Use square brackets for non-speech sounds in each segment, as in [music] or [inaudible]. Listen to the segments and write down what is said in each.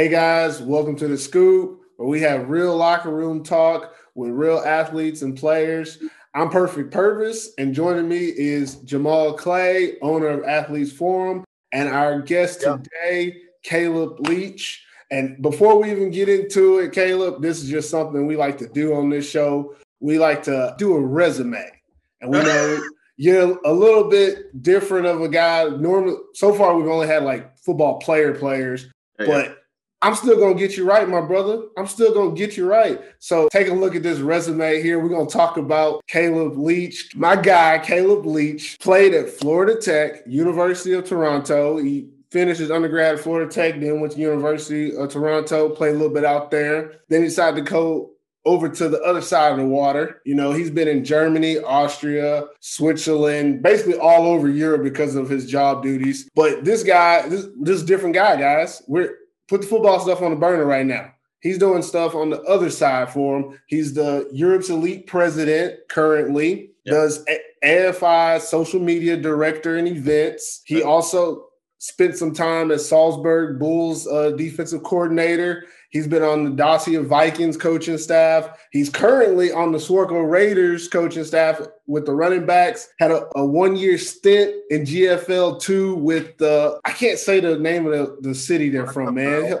Hey guys, welcome to the Scoop, where we have real locker room talk with real athletes and players. I'm Perfect Purpose, and joining me is Jamal Clay, owner of Athletes Forum, and our guest Yeah. today, Caleb Leach. And before we even get into it, Caleb, this is just something we like to do on this show. We like to do a resume, and we know [laughs] you're a little bit different of a guy. Normally, so far we've only had like football player players, but I'm still gonna get you right, my brother. I'm still gonna get you right. So take a look at this resume here. We're gonna talk about Caleb Leach. My guy, Caleb Leach, played at Florida Tech, University of Toronto. He finished his undergrad at Florida Tech, then went to University of Toronto, played a little bit out there. Then he decided to go over to the other side of the water. You know, he's been in Germany, Austria, Switzerland, basically all over Europe because of his job duties. But this guy, this this different guy, guys. We're put the football stuff on the burner right now. He's doing stuff on the other side for him. He's the Europe's elite president currently. Yep. Does AFI social media director and events. He also spent some time as Salzburg Bulls uh, defensive coordinator. He's been on the Dacia Vikings coaching staff. He's currently on the Swarco Raiders coaching staff with the running backs. Had a, a one year stint in GFL two with the I can't say the name of the, the city they're from, man.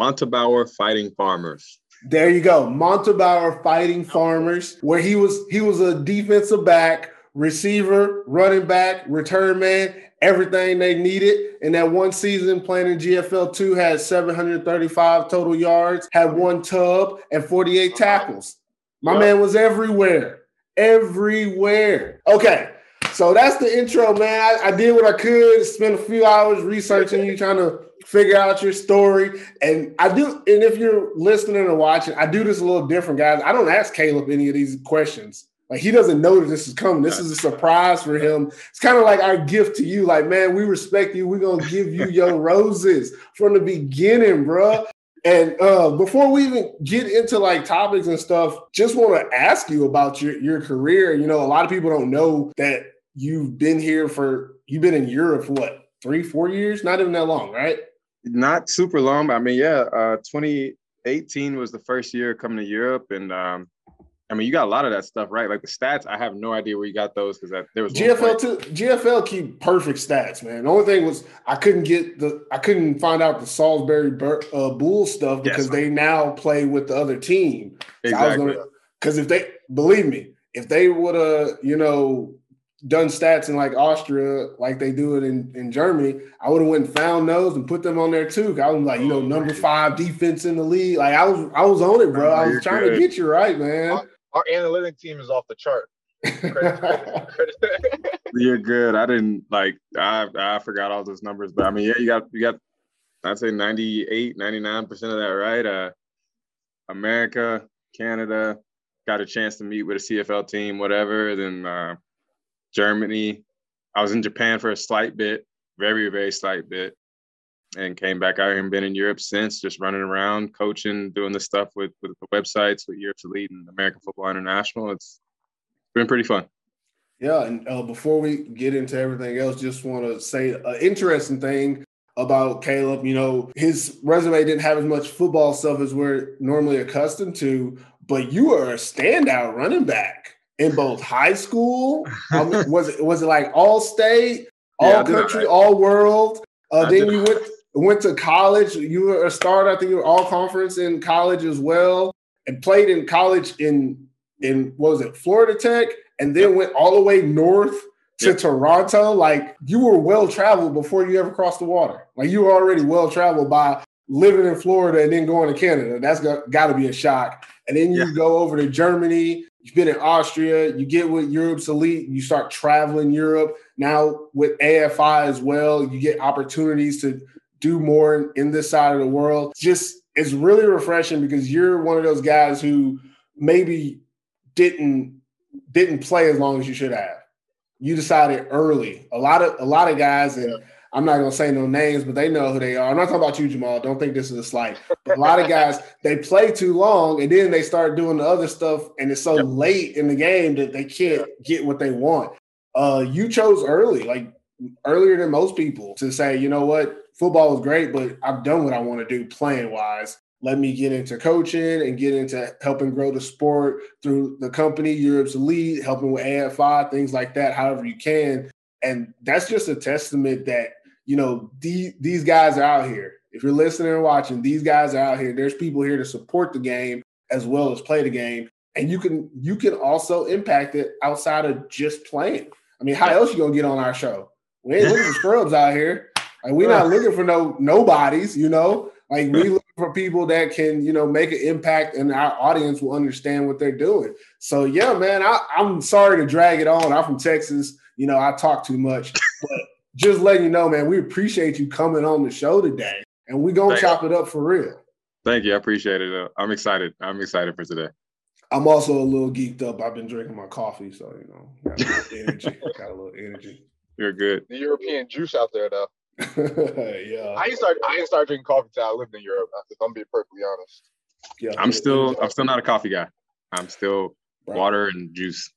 Montabaur Fighting Farmers. There you go, Montabaur Fighting Farmers, where he was he was a defensive back, receiver, running back, return man, everything they needed. In that one season playing in GFL two, had 735 total yards, had one tub and 48 tackles. My Yeah. man was everywhere, everywhere. Okay. So that's the intro, man. I, I did what I could, spent a few hours researching you, trying to figure out your story. And I do, and if you're listening or watching, I do this a little different, guys. I don't ask Caleb any of these questions. Like he doesn't know that this is coming. This is a surprise for him. It's kind of like our gift to you. Like, man, we respect you. We're gonna give you [laughs] your roses from the beginning, bruh. And uh, before we even get into like topics and stuff, just want to ask you about your your career. You know, a lot of people don't know that you've been here for you've been in Europe for what three, four years? Not even that long, right? Not super long, but I mean, yeah, uh, 2018 was the first year coming to Europe. And um, I mean, you got a lot of that stuff, right? Like the stats, I have no idea where you got those because there was GFL point- too. GFL keep perfect stats, man. The only thing was I couldn't get the I couldn't find out the Salzburg Bur- uh, Bulls stuff because Yes. they now play with the other team. So Exactly. gonna because if they believe me, if they would have you know done stats in like Austria like they do it in, in Germany, I would have went and found those and put them on there too. I was like, you know, number five defense in the league. Like I was I was on it, bro. Oh, I was trying to get you right, man. Our analytic team is off the chart. Credit- credit- [laughs] credit- [laughs] You're good. I didn't like, I, I forgot all those numbers, but I mean, yeah, you got, you got, I'd say 98, 99% of that, right? Uh, America, Canada, got a chance to meet with a CFL team, whatever. Then uh, Germany. I was in Japan for a slight bit, very, very slight bit, and came back out here and been in Europe since, just running around, coaching, doing the stuff with, with the websites, with Europe's Elite and American Football International. It's been pretty fun. Yeah, and uh, before we get into everything else, just want to say an interesting thing about Caleb. You know, his resume didn't have as much football stuff as we're normally accustomed to, but you are a standout running back in both high school. [laughs] Um, was it was it like all state, all did country, all world? Uh, then you went went to college. You were a starter. I think you were all conference in college as well, and played in college in in what was it Florida Tech, and then went all the way north to Yep. Toronto. Like you were well traveled before you ever crossed the water. Like you were already well traveled by living in Florida and then going to Canada. That's got, got to be a shock. And then you Yeah. go over to Germany. You've been in Austria. You get with Europe's elite. You start traveling Europe. Now with AFI as well, you get opportunities to do more in, this side of the world. Just it's really refreshing because you're one of those guys who maybe didn't didn't play as long as you should have. You decided early. A lot of a lot of guys, and I'm not gonna say no names, but they know who they are. I'm not talking about you, Jamal. Don't think this is a slight. But a lot of guys they play too long, and then they start doing the other stuff, and it's so Yep. late in the game that they can't get what they want. Uh, you chose early. Like earlier than most people to say, you know what, football is great, but I've done what I want to do playing wise. Let me get into coaching and get into helping grow the sport through the company, Europe's Elite, helping with AFI, things like that, however you can. And that's just a testament that, you know, the, these guys are out here. If you're listening and watching, these guys are out here. There's people here to support the game as well as play the game. And you can you can also impact it outside of just playing. I mean, how else you gonna get on our show? We ain't looking for scrubs out here. Like we're not looking for no nobodies, you know. Like we look for people that can, you know, make an impact and our audience will understand what they're doing. So yeah, man, I, I'm sorry to drag it on. I'm from Texas. You know, I talk too much, but just letting you know, man, we appreciate you coming on the show today. And we're gonna Thank chop you. it up for real. Thank you. I appreciate it. Uh, I'm excited. I'm excited for today. I'm also a little geeked up. I've been drinking my coffee, so you know, got a little [laughs] energy. got a little energy. You're good. The European juice out there, though. [laughs] yeah. I didn't start. I didn't start drinking coffee until I lived in Europe. If I'm being perfectly honest. Yeah. I'm still. I'm still not a coffee guy. I'm still right. water and juice.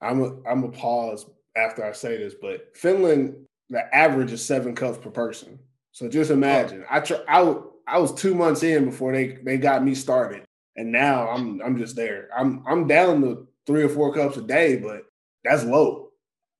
I'm a. I'm a pause after I say this, but Finland, the average is seven cups per person. So just imagine. Oh. I try. I, I was two months in before they they got me started, and now I'm I'm just there. I'm I'm down to three or four cups a day, but that's low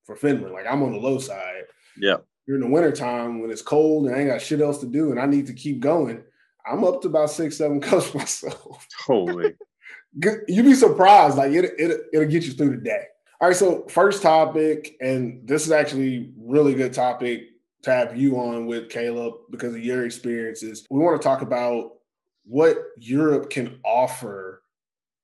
for Finland. Like I'm on the low side. Yeah. During the wintertime when it's cold and I ain't got shit else to do and I need to keep going, I'm up to about six, seven [laughs] cups myself. Holy. [laughs] You'd be surprised. Like it, it, it'll get you through the day. All right. So first topic, and this is actually really good topic to have you on with Caleb because of your experiences. We want to talk about what Europe can offer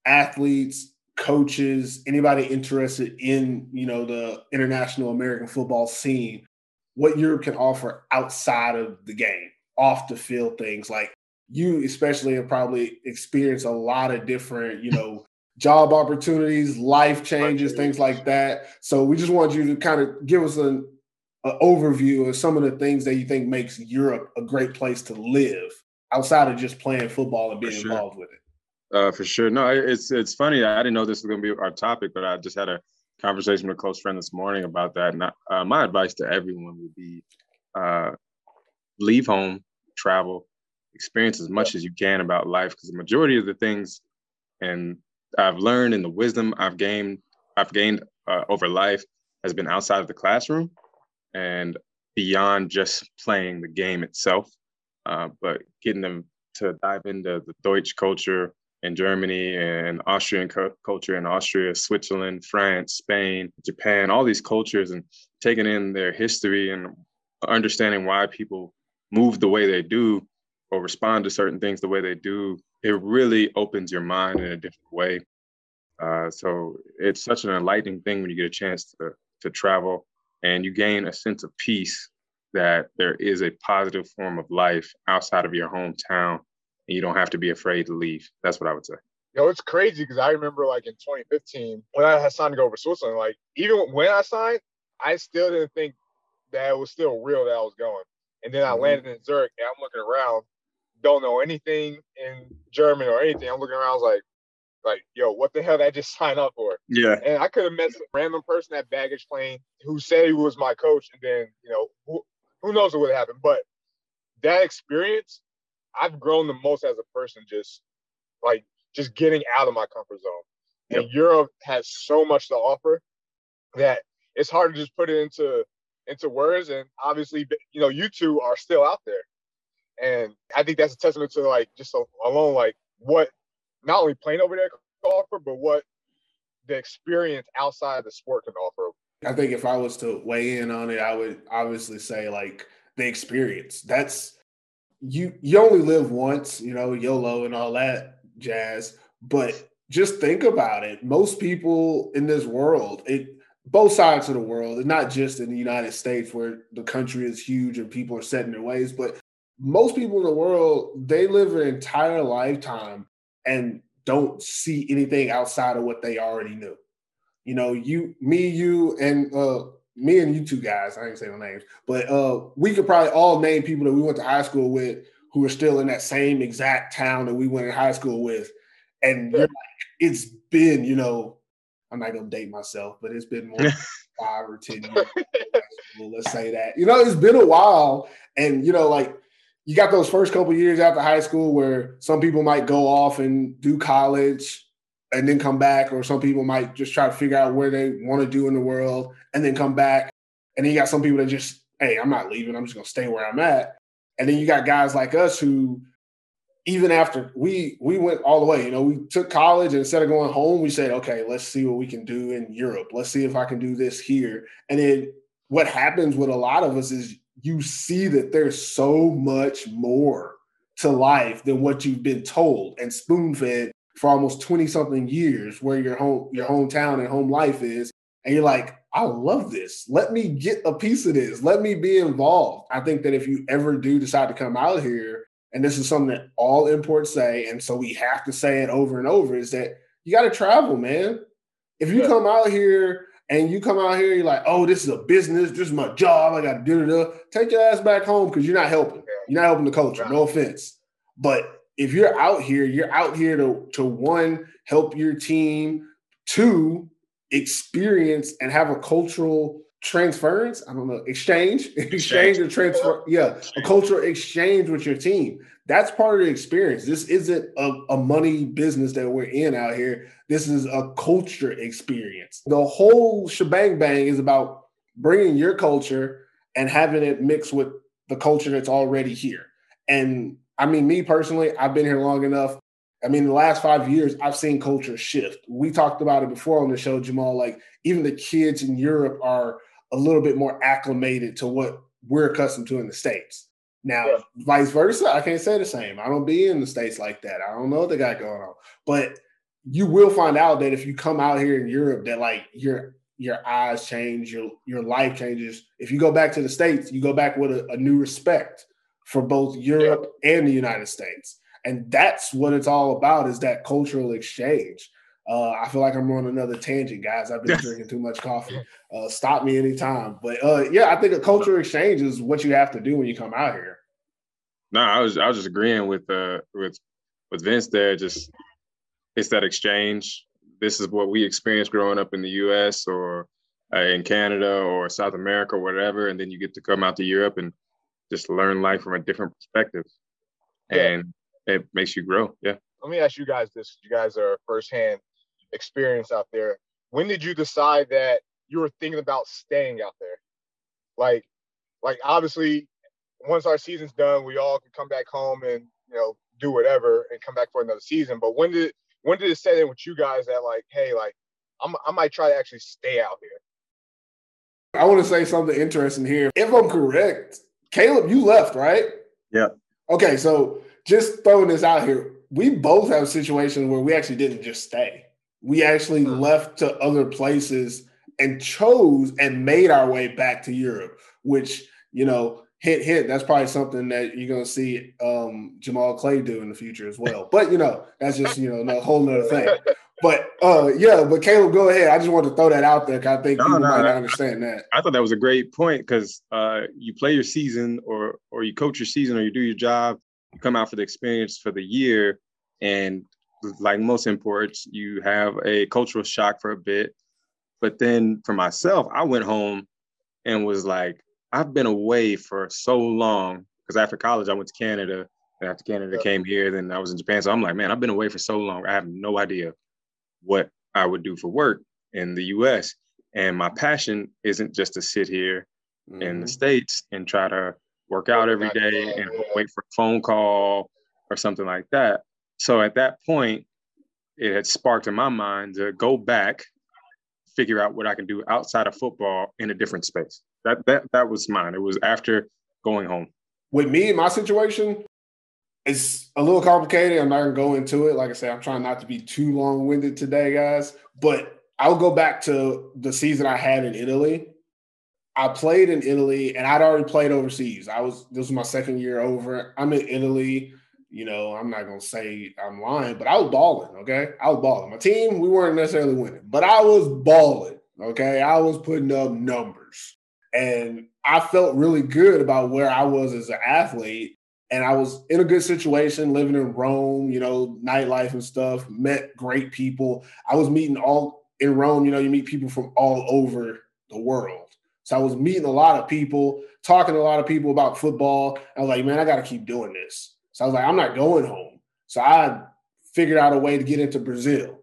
athletes, coaches, anybody interested in, you know, the international American football scene, what Europe can offer outside of the game, off the field things like you especially have probably experienced a lot of different, you know, [laughs] job opportunities, life changes, things like that. So we just want you to kind of give us an, an overview of some of the things that you think makes Europe a great place to live outside of just playing football and being sure. involved with it. Uh, for sure. No, it's it's funny. I didn't know this was going to be our topic, but I just had a conversation with a close friend this morning about that. And uh, my advice to everyone would be uh, leave home, travel, experience as much as you can about life, because the majority of the things and I've learned and the wisdom I've gained I've gained uh, over life has been outside of the classroom and beyond just playing the game itself uh, but getting them to dive into the Deutsch culture in Germany and Austrian cu- culture in Austria, Switzerland, France, Spain, Japan, all these cultures and taking in their history and understanding why people move the way they do or respond to certain things the way they do, it really opens your mind in a different way. Uh, so it's such an enlightening thing when you get a chance to, to travel and you gain a sense of peace that there is a positive form of life outside of your hometown and you don't have to be afraid to leave. That's what I would say. Yo, it's crazy because I remember like in 2015 when I had signed to go over Switzerland, like even when I signed, I still didn't think that it was still real that I was going. And then I mm-hmm. landed in Zurich and I'm looking around, don't know anything in German or anything. I'm looking around, I was like, like, yo, what the hell did I just [laughs] sign up for? Yeah. And I could have met some random person at baggage claim who said he was my coach, and then you know, who, who knows what would happen. But that experience, I've grown the most as a person, just like just getting out of my comfort zone. Yep. And Europe has so much to offer that it's hard to just put it into into words. And obviously, you know, you two are still out there. And I think that's a testament to like just alone like what not only playing over there can offer, but what the experience outside the sport can offer. I think if I was to weigh in on it, I would obviously say like the experience. That's you you only live once, you know, YOLO and all that jazz. But just think about it. Most people in this world, it both sides of the world, and not just in the United States where the country is huge and people are set in their ways, but most people in the world, they live an entire lifetime and don't see anything outside of what they already knew. You know, you, me, you, and uh, me and you two guys. I ain't say no names, but uh, we could probably all name people that we went to high school with who are still in that same exact town that we went in high school with, and like, it's been, you know, I'm not gonna date myself, but it's been more [laughs] five or ten years. let's say that. You know, it's been a while, and you know, like you got those first couple years after high school where some people might go off and do college and then come back, or some people might just try to figure out where they want to do in the world and then come back. And then you got some people that just, hey, I'm not leaving. I'm just gonna stay where I'm at. And then you got guys like us who, even after we we went all the way, you know, we took college and instead of going home, we said, okay, let's see what we can do in Europe. Let's see if I can do this here. And then what happens with a lot of us is you see that there's so much more to life than what you've been told and spoon fed for almost 20 something years where your home your hometown and home life is and you're like i love this. Let me get a piece of this. Let me be involved. I think that if you ever do decide to come out here and this is something that all imports say and so we have to say it over and over is that you got to travel man. If you yeah. come out here and you come out here, you're like, oh, this is a business, this is my job, I got to do it. Take your ass back home because you're not helping. You're not helping the culture. No offense, but if you're out here, you're out here to to one help your team, two experience and have a cultural transference. I don't know, exchange, [laughs] exchange or transfer. Yeah, a cultural exchange with your team. That's part of the experience. This isn't a, a money business that we're in out here. This is a culture experience. The whole shebang bang is about bringing your culture and having it mixed with the culture that's already here. And I mean, me personally, I've been here long enough. I mean, the last five years, I've seen culture shift. We talked about it before on the show, Jamal. Like, even the kids in Europe are a little bit more acclimated to what we're accustomed to in the States. Now, yeah. vice versa, I can't say the same. I don't be in the States like that. I don't know what they got going on. But you will find out that if you come out here in Europe, that like your your eyes change, your your life changes. If you go back to the States, you go back with a, a new respect for both Europe yeah. and the United States. And that's what it's all about is that cultural exchange. Uh, I feel like I'm on another tangent, guys. I've been drinking too much coffee. Uh, stop me anytime. But uh, yeah, I think a cultural exchange is what you have to do when you come out here. No, I was I was just agreeing with uh with with Vince there. Just it's that exchange. This is what we experienced growing up in the U.S. or uh, in Canada or South America or whatever, and then you get to come out to Europe and just learn life from a different perspective, yeah. and it makes you grow. Yeah. Let me ask you guys this: You guys are firsthand experience out there. When did you decide that you were thinking about staying out there? Like, like obviously, once our season's done, we all can come back home and you know do whatever and come back for another season. But when did when did it set in with you guys that like, hey, like I'm, I might try to actually stay out here? I want to say something interesting here. If I'm correct, Caleb, you left, right? Yeah. Okay, so just throwing this out here, we both have situations where we actually didn't just stay we actually hmm. left to other places and chose and made our way back to Europe, which, you know, hit hit. That's probably something that you're gonna see um, Jamal Clay do in the future as well. But you know, that's just you know a whole nother thing. [laughs] But uh, yeah, but Caleb, go ahead. I just wanted to throw that out there because I think no, people no, might not understand that. I thought that was a great point because uh, you play your season, or or you coach your season, or you do your job. You come out for the experience for the year, and like most imports, you have a cultural shock for a bit. But then for myself, I went home and was like, I've been away for so long because after college, I went to Canada. And after Canada came here, then I was in Japan. So I'm like, man, I've been away for so long. I have no idea what I would do for work in the US. And my passion isn't just to sit here mm-hmm. in the mm-hmm. States and try to work out every day and wait for a phone call or something like that. So at that point, it had sparked in my mind to go back, figure out what I can do outside of football in a different space. That that that was mine. It was after going home. With me, and my situation, it's a little complicated. I'm not gonna go into it. Like I said, I'm trying not to be too long-winded today, guys. But I'll go back to the season I had in Italy. I played in Italy and I'd already played overseas. I was this was my second year over. I'm in Italy you know, I'm not gonna say I'm lying, but I was balling. Okay, I was balling. My team, we weren't necessarily winning, but I was balling. Okay, I was putting up numbers, and I felt really good about where I was as an athlete. And I was in a good situation, living in Rome. You know, nightlife and stuff. Met great people. I was meeting all in Rome, you know, you meet people from all over the world. So I was meeting a lot of people, talking to a lot of people about football. I was like, man, I got to keep doing this. So I was like, I'm not going home. So I figured out a way to get into Brazil.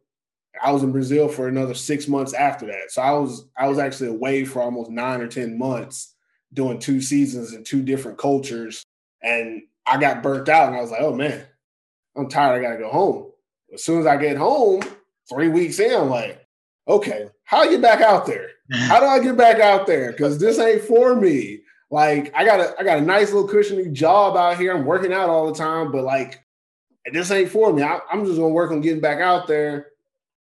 I was in Brazil for another six months after that. So I was I was actually away for almost nine or ten months, doing two seasons in two different cultures, and I got burnt out. And I was like, oh man, I'm tired. I got to go home. As soon as I get home, three weeks in, I'm like, okay, how you back out there? How do I get back out there? Because this ain't for me. Like I got a I got a nice little cushiony job out here. I'm working out all the time, but like this ain't for me. I, am just gonna work on getting back out there.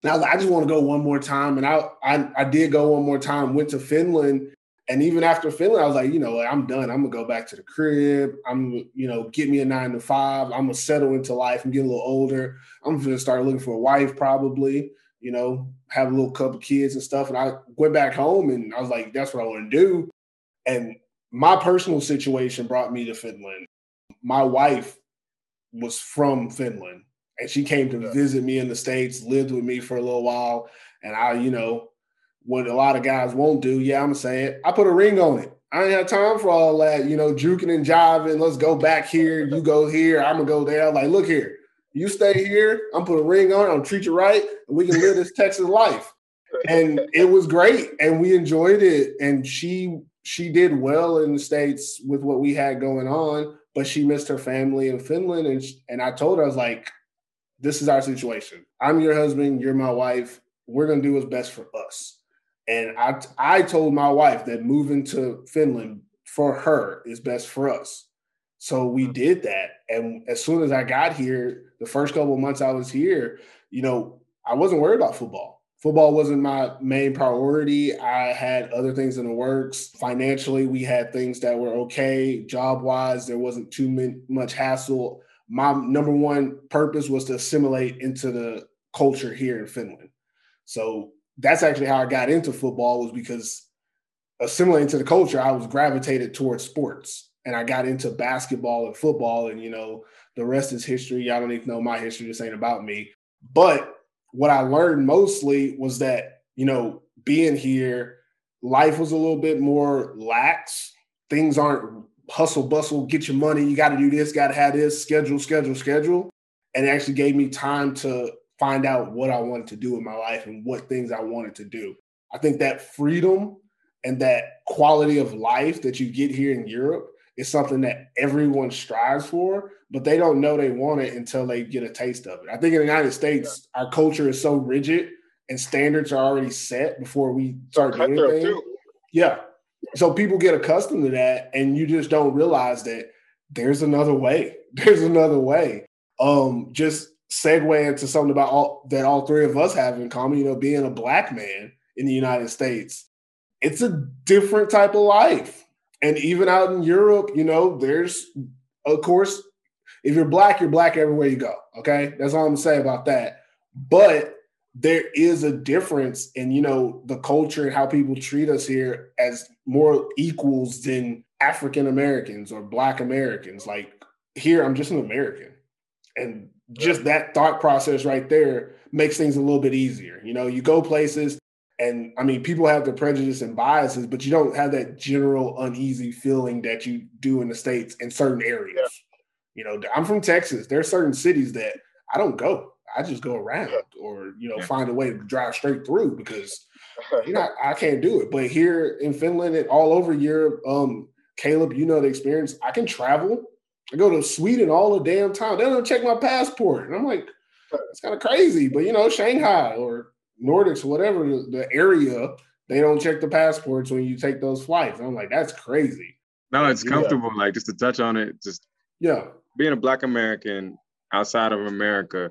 Now I, I just want to go one more time. And I, I I did go one more time, went to Finland. And even after Finland, I was like, you know, I'm done. I'm gonna go back to the crib. I'm, you know, get me a nine to five. I'm gonna settle into life and get a little older. I'm gonna start looking for a wife, probably, you know, have a little couple kids and stuff. And I went back home and I was like, that's what I want to do. And my personal situation brought me to Finland. My wife was from Finland and she came to visit me in the States, lived with me for a little while. And I, you know, what a lot of guys won't do, yeah, I'm gonna say it. I put a ring on it. I ain't have time for all that, you know, juking and jiving. Let's go back here. You go here. I'm gonna go there. Like, look here. You stay here. I'm put a ring on it. I'm treat you right, and we can live this Texas life. And it was great, and we enjoyed it. And she she did well in the states with what we had going on but she missed her family in Finland. And, she, and I told her, I was like, this is our situation. I'm your husband, you're my wife. We're to do what's best for us. And I, I told my wife that moving to Finland for her is best for us. So we mm-hmm. did that. And as soon as I got here, the first couple months I was here, you know, I wasn't worried about football football wasn't my main priority. I had other things in the works. Financially, we had things that were okay. Job wise, there wasn't too much hassle. My number one purpose was to assimilate into the culture here in Finland. So that's actually how I got into football was because assimilating to the culture, I was gravitated towards sports and I got into basketball and football. And, you know, the rest is history. Y'all don't even know my history. This ain't about me. But what I learned mostly was that, you know, being here, life was a little bit more lax. Things aren't hustle bustle, get your money, you got to do this, got to have this, schedule, schedule, schedule. And it actually gave me time to find out what I wanted to do in my life and what things I wanted to do. I think that freedom and that quality of life that you get here in Europe is something that everyone strives for, but they don't know they want it until they get a taste of it. I think in the United States, yeah. our culture is so rigid and standards are already set before we start doing anything. Yeah. So people get accustomed to that, and you just don't realize that there's another way. [laughs] There's another way. Um, just segue into something about all that all three of us have in common, you know, being a black man in the United States. It's a different type of life and even out in Europe, you know, there's of course, if you're black, you're black everywhere you go. Okay. That's all I'm gonna say about that. But there is a difference in, you know, the culture and how people treat us here as more equals than African Americans or black Americans. Like here, I'm just an American. And just that thought process right there makes things a little bit easier. You know, you go places, and I mean, people have their prejudice and biases, but you don't have that general uneasy feeling that you do in the states in certain areas. Yeah. You know, I'm from Texas. There are certain cities that I don't go. I just go around, or you know, yeah. find a way to drive straight through because [laughs] you know I can't do it. But here in Finland and all over Europe, um, Caleb, you know the experience. I can travel. I go to Sweden all the damn time. They don't check my passport, and I'm like, it's kind of crazy. But you know, Schengen or Nordics, whatever the area, they don't check the passports when you take those flights. I'm like, that's crazy. No, it's comfortable. Yeah. Like just to touch on it, just yeah, being a Black American outside of America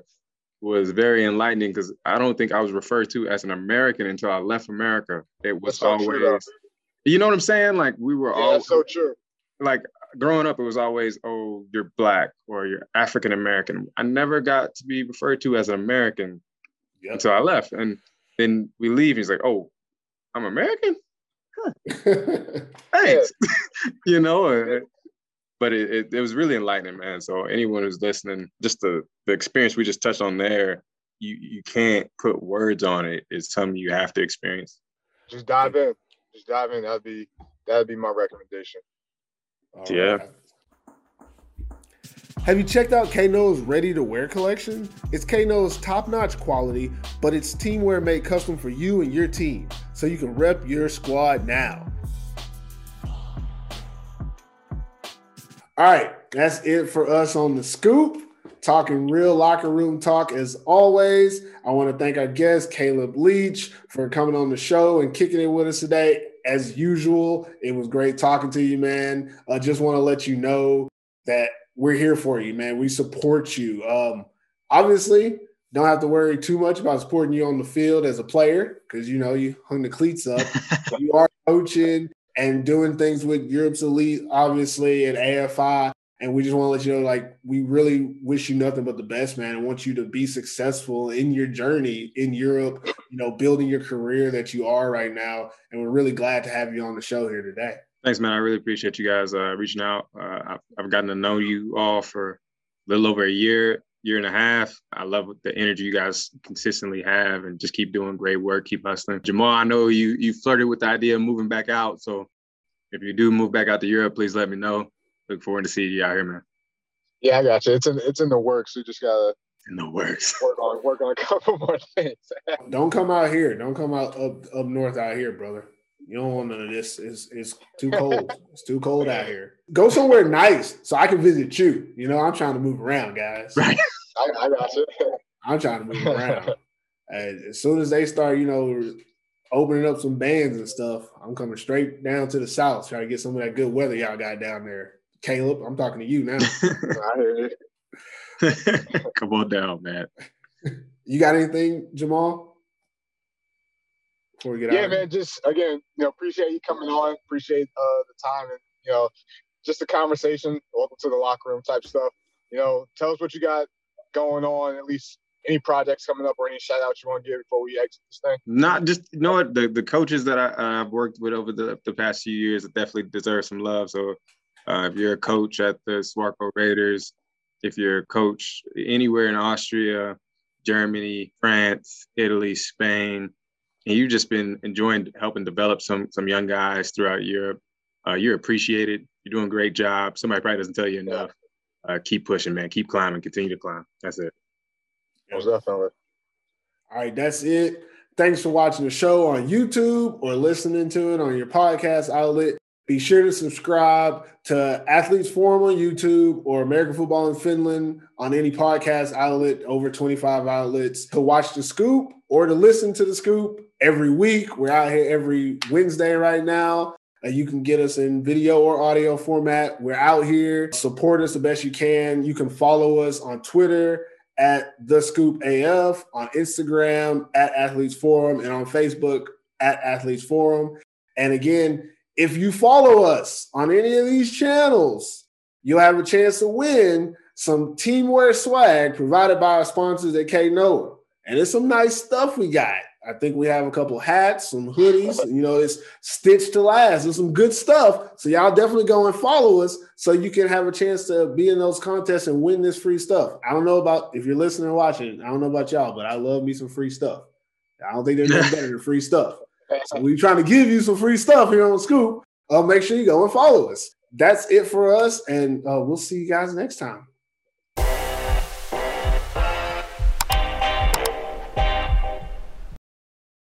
was very enlightening because I don't think I was referred to as an American until I left America. It was so always, true, you know what I'm saying? Like we were yeah, all so true. Like growing up, it was always, oh, you're black or you're African American. I never got to be referred to as an American yep. until I left. And then we leave. and he's like, "Oh, I'm American." Huh. [laughs] Thanks. [laughs] you know, but it, it, it was really enlightening, man. So anyone who's listening, just the the experience we just touched on there, you you can't put words on it. It's something you have to experience. Just dive in. Just dive in. That'd be that'd be my recommendation. All yeah. Right. Have you checked out Kano's ready to wear collection? It's Kano's top notch quality, but it's teamwear made custom for you and your team, so you can rep your squad now. All right, that's it for us on the scoop. Talking real locker room talk as always. I want to thank our guest, Caleb Leach, for coming on the show and kicking it with us today. As usual, it was great talking to you, man. I just want to let you know that we're here for you, man. We support you. Um, obviously, don't have to worry too much about supporting you on the field as a player because you know you hung the cleats up. [laughs] you are coaching and doing things with Europe's elite, obviously, at AFI. And we just want to let you know, like, we really wish you nothing but the best, man. and want you to be successful in your journey in Europe, you know, building your career that you are right now. And we're really glad to have you on the show here today. Thanks, man. I really appreciate you guys uh, reaching out. Uh, I've, I've, gotten to know you all for a little over a year, year and a half. I love the energy you guys consistently have, and just keep doing great work. Keep hustling. Jamal, I know you you flirted with the idea of moving back out. So if you do move back out to Europe, please let me know. Look forward to seeing you out here, man. Yeah, I got you. It's in it's in the works. We just gotta in the works. [laughs] Work on work on a couple [laughs] more things. [laughs] Don't come out here. Don't come out up up north out here, brother. You don't want none of this. It's, it's too cold. it's too cold out here. Go somewhere nice so I can visit you. You know, I'm trying to move around, guys. Right. I, I got you. I'm trying to move around. and as soon as they start, you know, opening up some bands and stuff, I'm coming straight down to the south, trying to get some of that good weather y'all got down there. Caleb, I'm talking to you now. [laughs] I hear you. [laughs] Come on down, man. You got anything, Jamal? before we get yeah, out? Yeah, man. Just again, you know, appreciate you coming on. Appreciate uh, the time and you know, just the conversation. Welcome to the locker room type stuff. You know, tell us what you got going on. At least any projects coming up or any shout outs you want to give before we exit this thing? Not just you know what the, the coaches that I, have worked with over the, the past few years definitely deserve some love. So uh, if you're a coach at the Swarco Raiders, if you're a coach anywhere in Austria, Germany, France, Italy, Spain, and you've just been enjoying helping develop some some young guys throughout Europe. Uh, you're appreciated. You're doing a great job. Somebody probably doesn't tell you enough. Uh, keep pushing, man. Keep climbing. Continue to climb. That's it. Definitely. All right, that's it. Thanks for watching the show on YouTube or listening to it on your podcast outlet. Be sure to subscribe to Athletes Forum on YouTube or American Football in Finland on any podcast outlet, over 25 outlets, to watch the scoop or to listen to the scoop every week. We're out here every Wednesday right now. You can get us in video or audio format. We're out here. Support us the best you can. You can follow us on Twitter at The Scoop AF, on Instagram at Athletes Forum, and on Facebook at Athletes Forum. And again, if you follow us on any of these channels, you'll have a chance to win some teamwear swag provided by our sponsors at K Noah. And it's some nice stuff we got. I think we have a couple hats, some hoodies. You know, it's stitched to last. There's some good stuff. So y'all definitely go and follow us so you can have a chance to be in those contests and win this free stuff. I don't know about if you're listening or watching. I don't know about y'all, but I love me some free stuff. I don't think there's nothing [laughs] better than free stuff. So we're trying to give you some free stuff here on Scoop. Uh, make sure you go and follow us. That's it for us, and uh, we'll see you guys next time.